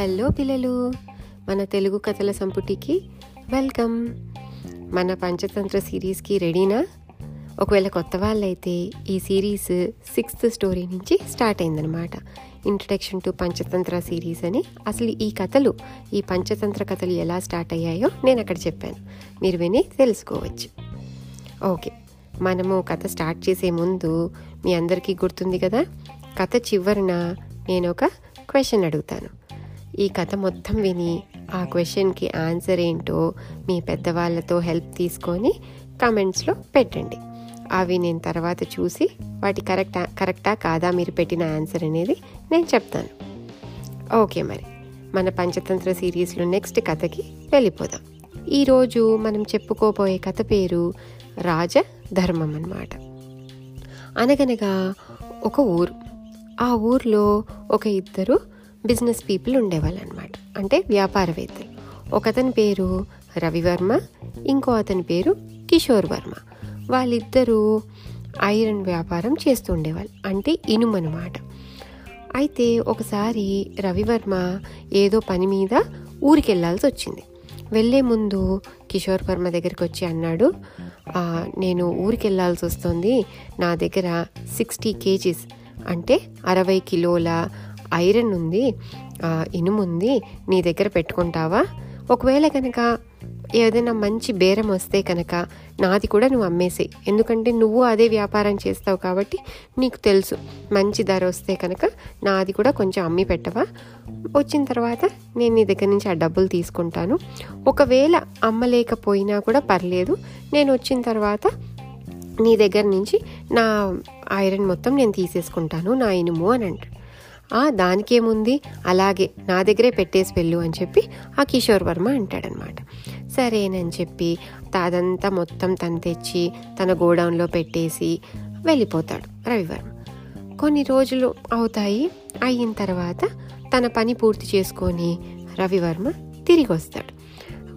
Hello పిల్లలు మన తెలుగు కథల సంపుటికి వెల్కమ్. మన పంచతంత్ర సిరీస్కి రెడీనా? ఒకవేళ కొత్త వాళ్ళైతే ఈ సిరీస్ సిక్స్త్ స్టోరీ నుంచి స్టార్ట్ అయిందనమాట ఇంట్రడక్షన్ టు పంచతంత్ర సిరీస్ అని. అసలు ఈ కథలు ఈ పంచతంత్ర కథలు ఎలా స్టార్ట్ అయ్యాయో నేను అక్కడ చెప్పాను. మీరు విని తెలుసుకోవచ్చు. ఓకే మనము కథ స్టార్ట్ చేసే ముందు మీ అందరికీ గుర్తుంది కదా? కథ చివరన నేను ఒక క్వశ్చన్ అడుగుతాను. ఈ కథ మొత్తం విని ఆ క్వశ్చన్కి ఆన్సర్ ఏంటో మీ పెద్దవాళ్ళతో హెల్ప్ తీసుకొని కమెంట్స్లో పెట్టండి. అవి నేను తర్వాత చూసి వాటి కరెక్టా కరెక్టా కాదా మీరు పెట్టిన ఆన్సర్ అనేది నేను చెప్తాను. ఓకే మరి. మన పంచతంత్ర సిరీస్లో నెక్స్ట్ కథకి వెళ్ళిపోదాం. ఈరోజు మనం చెప్పుకోబోయే కథ పేరు రాజధర్మం అన్నమాట. అనగనగా ఒక ఊరు. ఆ ఊర్లో ఒక ఇద్దరు బిజినెస్ పీపుల్ ఉండేవాళ్ళు అనమాట అంటే వ్యాపారవేత్తలు. ఒకతని పేరు రవివర్మ ఇంకో అతని పేరు కిషోర్ వర్మ. వాళ్ళిద్దరూ ఐరన్ వ్యాపారం చేస్తూ ఉండేవాళ్ళు. అంటే ఇనుము అనమాట అయితే ఒకసారి రవివర్మ ఏదో పని మీద ఊరికి వెళ్ళాల్సి వచ్చింది. వెళ్ళే ముందు కిషోర్ వర్మ దగ్గరికి వచ్చి అన్నాడు నేను ఊరికి వెళ్ళాల్సి వస్తుంది. నా దగ్గర సిక్స్టీ కేజీస్ అంటే అరవై కిలోల ఐరన్ ఉంది ఇనుము ఉంది నీ దగ్గర పెట్టుకుంటావా? ఒకవేళ కనుక ఏదైనా మంచి బేరం వస్తే కనుక నాది కూడా నువ్వు అమ్మేసే. ఎందుకంటే నువ్వు అదే వ్యాపారం చేస్తావు కాబట్టి నీకు తెలుసు. మంచి ధర వస్తే కనుక నాది కూడా కొంచెం అమ్మి పెట్టవా? వచ్చిన తర్వాత నేను నీ దగ్గర నుంచి ఆ డబ్బులు తీసుకుంటాను. ఒకవేళ అమ్మలేకపోయినా కూడా పర్లేదు. నేను వచ్చిన తర్వాత నీ దగ్గర నుంచి నా ఐరన్ మొత్తం నేను తీసేసుకుంటాను నా ఇనుము అని అంటాడు. దానికేముంది? అలాగే నా దగ్గరే పెట్టేసి వెళ్ళు అని చెప్పి ఆ కిషోర్ వర్మ అంటాడనమాట. సరేనని చెప్పి అదంతా మొత్తం తను తెచ్చి తన గోడౌన్లో పెట్టేసి వెళ్ళిపోతాడు రవివర్మ. కొన్ని రోజులు అవుతాయి అయిన తర్వాత తన పని పూర్తి చేసుకొని రవివర్మ తిరిగి వస్తాడు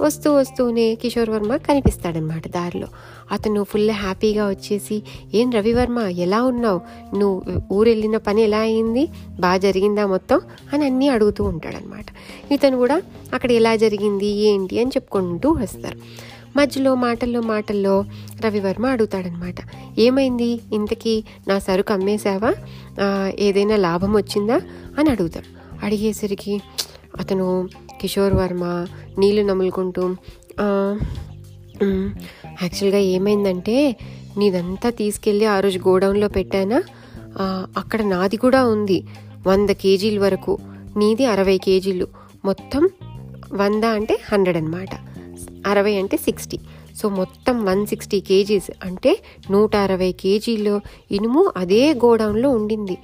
వస్తూ వస్తూనే కిషోర్ వర్మ కనిపిస్తాడనమాట దారిలో. అతను ఫుల్ హ్యాపీగా వచ్చేసి ఏం రవివర్మ ఎలా ఉన్నావు? నువ్వు ఊరెళ్ళిన పని ఎలా అయింది? బాగా జరిగిందా మొత్తం? అని అన్నీ అడుగుతూ ఉంటాడనమాట ఇతను కూడా అక్కడ ఎలా జరిగింది? ఏంటి? అని చెప్పుకుంటూ వస్తారు. మధ్యలో మాటల్లో మాటల్లో రవివర్మ అడుగుతాడనమాట ఏమైంది? ఇంతకీ నా సరుకు అమ్మేశావా? ఏదైనా లాభం వచ్చిందా? అని అడుగుతాడు. అడిగేసరికి అతను కిషోర్ వర్మ నీళ్ళు నములుకుంటూ యాక్చువల్గా ఏమైందంటే నీదంతా తీసుకెళ్ళి ఆ రోజు గోడౌన్లో పెట్టానా? అక్కడ నాది కూడా ఉంది వంద కేజీల వరకు. నీది అరవై కేజీలు. మొత్తం వంద అంటే హండ్రెడ్ అనమాట అరవై అంటే సిక్స్టీ. సో మొత్తం వన్ సిక్స్టీ కేజీస్. అంటే నూట అరవై కేజీలు. ఇనుము అదే గోడౌన్లో ఉండింది.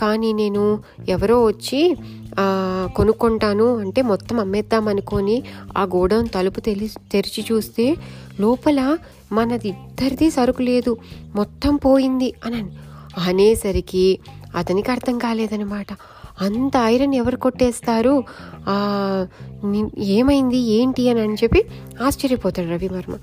కానీ నేను ఎవరో వచ్చి కొనుక్కుంటాను అంటే మొత్తం అమ్మేద్దాం అనుకొని ఆ గోడౌన్ తలుపు తెలి తెరిచి చూస్తే లోపల మనది ఇద్దరిది సరుకు లేదు. మొత్తం పోయింది అని అనేసరికి అతనికి అర్థం కాలేదనమాట అంత ఐరన్ ఎవరు కొట్టేస్తారు? ఏమైంది? ఏంటి అని అని చెప్పి ఆశ్చర్యపోతాడు రవివర్మ.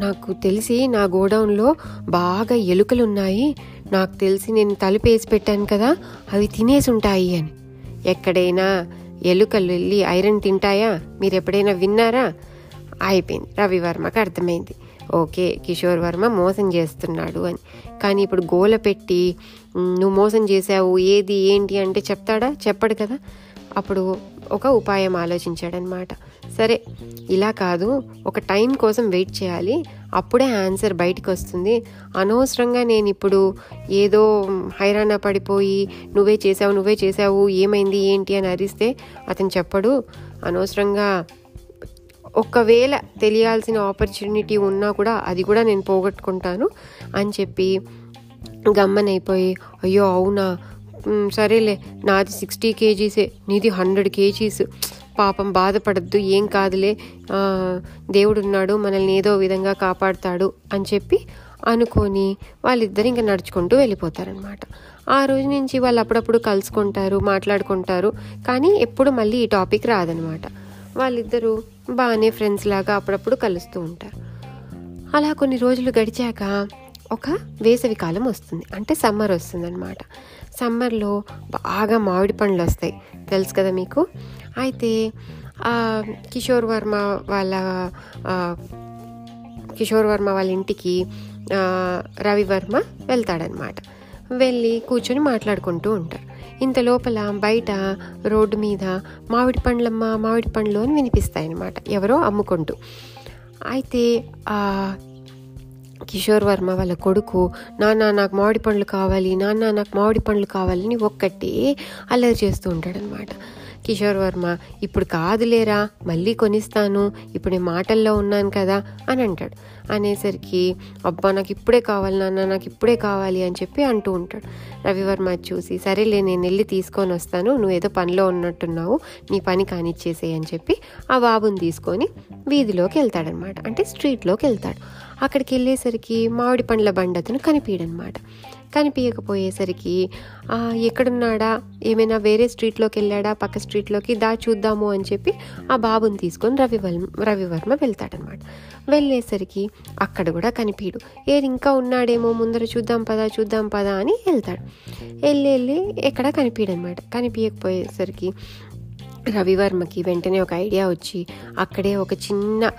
నాకు తెలిసి నా గోడౌన్లో బాగా ఎలుకలు ఉన్నాయి నాకు తెలిసి నేను తలుపు వేసి పెట్టాను కదా అవి తినేసి ఉంటాయి అని. ఎక్కడైనా ఎలుకలు వెళ్ళి ఐరన్ తింటాయా? మీరు ఎప్పుడైనా విన్నారా? అయిపోయింది. రవివర్మకు అర్థమైంది. ఓకే కిషోర్ వర్మ మోసం చేస్తున్నాడు అని. కానీ ఇప్పుడు గోల పెట్టి నువ్వు మోసం చేసావు ఏది ఏంటి అంటే చెప్తాడా? చెప్పడు కదా? అప్పుడు ఒక ఉపాయం ఆలోచించాడనమాట. సరే ఇలా కాదు ఒక టైం కోసం వెయిట్ చేయాలి. అప్పుడే ఆన్సర్ బయటకు వస్తుంది. అనవసరంగా నేను ఇప్పుడు ఏదో హైరాణ పడిపోయి నువ్వే చేసావు నువ్వే చేసావు ఏమైంది ఏంటి అని అరిస్తే అతను చెప్పడు. అనవసరంగా ఒకవేళ తెలియాల్సిన ఆపర్చునిటీ ఉన్నా కూడా అది కూడా నేను పోగొట్టుకుంటాను అని చెప్పి గమ్మనైపోయి అయ్యో అవునా? సరేలే నాది సిక్స్టీ కేజీసే నీది హండ్రెడ్ కేజీస్. పాపం బాధపడద్దు ఏం కాదులే. దేవుడు ఉన్నాడు మనల్ని ఏదో విధంగా కాపాడుతాడు అని చెప్పి అనుకొని వాళ్ళిద్దరు ఇంకా నడుచుకుంటూ వెళ్ళిపోతారనమాట ఆ రోజు నుంచి వాళ్ళు అప్పుడప్పుడు కలుసుకుంటారు మాట్లాడుకుంటారు కానీ ఎప్పుడు మళ్ళీ ఈ టాపిక్ రాదనమాట వాళ్ళిద్దరూ బాగానే ఫ్రెండ్స్ లాగా అప్పుడప్పుడు కలుస్తూ ఉంటారు. అలా కొన్ని రోజులు గడిచాక ఒక వేసవి కాలం వస్తుంది. అంటే సమ్మర్ వస్తుంది అనమాట సమ్మర్లో బాగా మామిడి పండ్లు వస్తాయి. తెలుసు కదా మీకు? అయితే కిషోర్ వర్మ వాళ్ళ కిషోర్ వర్మ వాళ్ళ ఇంటికి రవివర్మ వెళ్తాడనమాట వెళ్ళి కూర్చొని మాట్లాడుకుంటూ ఉంటారు. ఇంత లోపల బయట రోడ్డు మీద మామిడి పండ్లమ్మ మామిడి పండ్లు అని వినిపిస్తాయన్నమాట. ఎవరో అమ్ముకుంటూ. అయితే కిషోర్ వర్మ వాళ్ళ కొడుకు నాన్న నాకు మామిడి పండ్లు కావాలి నాన్న నాకు మామిడి పండ్లు కావాలని ఒక్కటే అల్లరి చేస్తూ ఉంటాడనమాట కిషోర్ వర్మ ఇప్పుడు కాదులేరా మళ్ళీ కొనిస్తాను ఇప్పుడు నేను మాటల్లో ఉన్నాను కదా అని అంటాడు. అనేసరికి అబ్బా నాకు ఇప్పుడే కావాలి నాన్న నాకు ఇప్పుడే కావాలి అని చెప్పి అంటూ ఉంటాడు. రవివర్మ చూసి సరేలే నేను వెళ్ళి తీసుకొని వస్తాను నువ్వు ఏదో పనిలో ఉన్నట్టున్నావు నీ పని కానిచ్చేసేయి అని చెప్పి ఆ బాబుని తీసుకొని వీధిలోకి వెళ్తాడనమాట. అంటే స్ట్రీట్లోకి వెళ్తాడు. అక్కడికి వెళ్ళేసరికి మామిడి పండ్ల బండి అతను కనిపించడనమాట. కనిపించకపోయేసరికి ఎక్కడున్నాడా? ఏమైనా వేరే స్ట్రీట్లోకి వెళ్ళాడా? పక్క స్ట్రీట్లోకి? దా చూద్దాము అని చెప్పి ఆ బాబుని తీసుకొని రవివర్మ రవివర్మ వెళ్తాడనమాట. వెళ్ళేసరికి అక్కడ కూడా కనిపించడు ఏది ఇంకా ఉన్నాడేమో ముందర చూద్దాం పదా చూద్దాం పదా అని వెళ్తాడు. వెళ్ళి వెళ్ళి ఎక్కడ కనిపించడనమాట కనిపించకపోయేసరికి రవివర్మకి వెంటనే ఒక ఐడియా వచ్చి అక్కడే ఒక చిన్న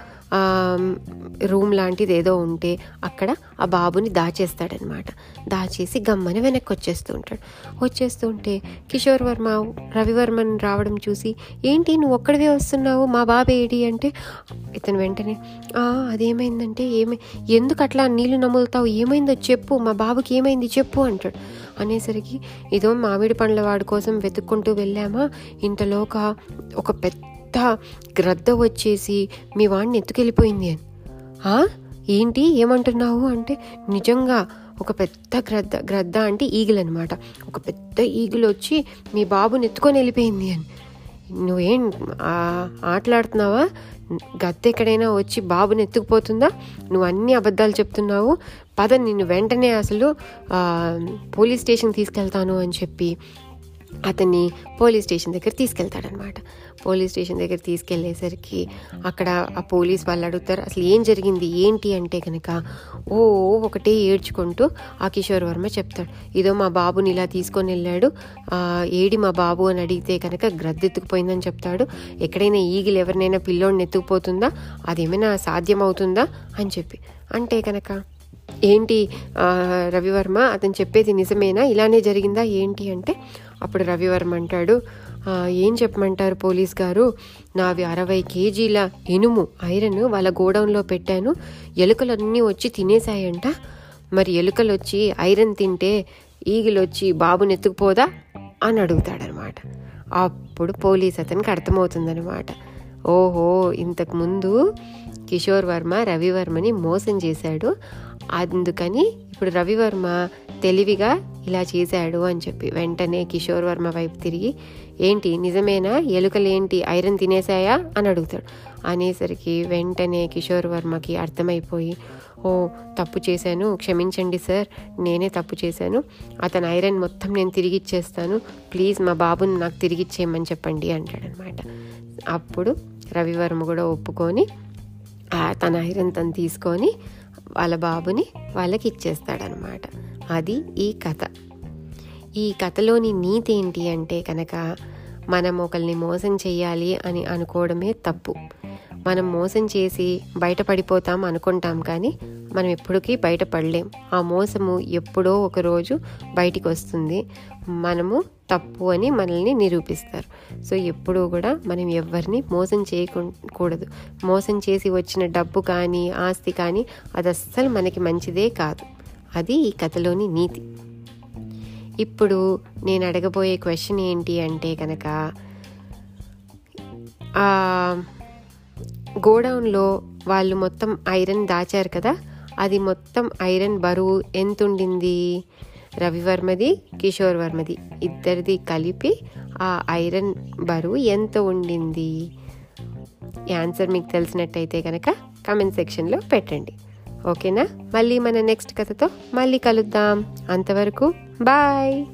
రూమ్ లాంటిది ఏదో ఉంటే అక్కడ ఆ బాబుని దాచేస్తాడనమాట. దాచేసి గమ్మని వెనక్కి వచ్చేస్తూ ఉంటాడు. వచ్చేస్తూ ఉంటే కిషోర్ వర్మ రవివర్మన్ రావడం చూసి ఏంటి నువ్వు ఒక్కడివే వస్తున్నావు? మా బాబు ఏడి? అంటే ఇతను వెంటనే అదేమైందంటే ఏమై ఎందుకు అట్లా నీళ్ళు నములుతావు? ఏమైందో చెప్పు మా బాబుకి ఏమైంది చెప్పు అంటాడు. అనేసరికి ఇదో మామిడి పండ్ల వాడి కోసం వెతుక్కుంటూ వెళ్ళామా? ఇంతలోక ఒక పెద్ద గ్రద్ద వచ్చేసి మీ వాడిని ఎత్తుకెళ్ళిపోయింది అని. ఏంటి? ఏమంటున్నావు? అంటే నిజంగా ఒక పెద్ద గ్రద్ద గ్రద్ద అంటే ఈగిల్ అనమాట ఒక పెద్ద ఈగిల్ వచ్చి మీ బాబుని ఎత్తుకొని వెళ్ళిపోయింది అని. నువ్వేం ఆటలాడుతున్నావా? గద్దె ఎక్కడైనా వచ్చి బాబుని ఎత్తుకుపోతుందా? నువ్వు అన్ని అబద్ధాలు చెప్తున్నావు. పద నిన్ను వెంటనే అసలు పోలీస్ స్టేషన్ తీసుకెళ్తాను అని చెప్పి అతన్ని పోలీస్ స్టేషన్ దగ్గర తీసుకెళ్తాడనమాట పోలీస్ స్టేషన్ దగ్గర తీసుకెళ్ళేసరికి అక్కడ ఆ పోలీస్ వాళ్ళు అడుగుతారు అసలు ఏం జరిగింది? ఏంటి? అంటే కనుక ఓ ఒకటే ఏడ్చుకుంటూ ఆ కిషోర్ వర్మ చెప్తాడు ఇదో మా బాబుని ఇలా తీసుకొని వెళ్ళాడు. ఏడి మా బాబు అని అడిగితే కనుక గ్రద్దెత్తుకుపోయిందని చెప్తాడు. ఎక్కడైనా ఈగిలు ఎవరినైనా పిల్లోడిని ఎత్తుకుపోతుందా? అదేమైనా సాధ్యమవుతుందా? అని చెప్పి. అంటే కనుక ఏంటి? రవివర్మ అతను చెప్పేది నిజమేనా? ఇలానే జరిగిందా? ఏంటి? అంటే అప్పుడు రవివర్మ అంటాడు ఏం చెప్పమంటారు పోలీస్ గారు? నావి అరవై కేజీల ఇనుము ఐరన్ వాళ్ళ గోడౌన్లో పెట్టాను. ఎలుకలన్నీ వచ్చి తినేసాయంట మరి ఎలుకలు వచ్చి ఐరన్ తింటే ఈగిలు వచ్చి బాబుని ఎత్తుకుపోదా? అని అడుగుతాడనమాట. అప్పుడు పోలీస్ అతనికి అర్థమవుతుందనమాట. ఓహో ఇంతకుముందు కిషోర్ వర్మ రవివర్మని మోసం చేశాడు. అందుకని ఇప్పుడు రవివర్మ తెలివిగా ఇలా చేశాడు అని చెప్పి వెంటనే కిషోర్ వర్మ వైపు తిరిగి ఏంటి నిజమేనా? ఎలుకలేంటి? ఐరన్ తినేసాయా అని అడుగుతాడు. అనేసరికి వెంటనే కిషోర్ వర్మకి అర్థమైపోయి ఓ తప్పు చేశాను. క్షమించండి సార్. నేనే తప్పు చేశాను. అతని ఐరన్ మొత్తం నేను తిరిగి ఇచ్చేస్తాను ప్లీజ్ మా బాబుని నాకు తిరిగి ఇచ్చేయమని చెప్పండి అంటాడనమాట. అప్పుడు రవివర్మ కూడా ఒప్పుకొని తన ఐరన్ తను తీసుకొని వాళ్ళ బాబుని వాళ్ళకి ఇచ్చేస్తాడనమాట అది ఈ కథ. ఈ కథలోని నీతి ఏంటి అంటే కనుక మనం ఒకరిని మోసం చేయాలి అని అనుకోవడమే తప్పు. మనం మోసం చేసి బయటపడిపోతాం అనుకుంటాం కానీ మనం ఎప్పటికీ బయటపడలేం. ఆ మోసము ఎప్పుడో ఒకరోజు బయటికి వస్తుంది. మనము తప్పు అని మనల్ని నిరూపిస్తారు. సో ఎప్పుడూ కూడా మనం ఎవరిని మోసం చేయకూడదు. మోసం చేసి వచ్చిన డబ్బు కానీ ఆస్తి కానీ అది అస్సలు మనకి మంచిదే కాదు. అది ఈ కథలోని నీతి. ఇప్పుడు నేను అడగబోయే క్వశ్చన్ ఏంటి అంటే కనుక గోడౌన్లో వాళ్ళు మొత్తం ఐరన్ దాచారు కదా? అది మొత్తం ఐరన్ బరువు ఎంత ఉండింది రవివర్మది కిషోర్ వర్మది ఇద్దరిది కలిపి ఆ ఐరన్ బరువు ఎంత ఉండింది? యాన్సర్ ఆన్సర్ మీకు తెలిసినట్టయితే కనుక కమెంట్ సెక్షన్లో పెట్టండి. ఓకేనా? మళ్ళీ మన నెక్స్ట్ కథతో మళ్ళీ కలుద్దాం. అంతవరకు బాయ్!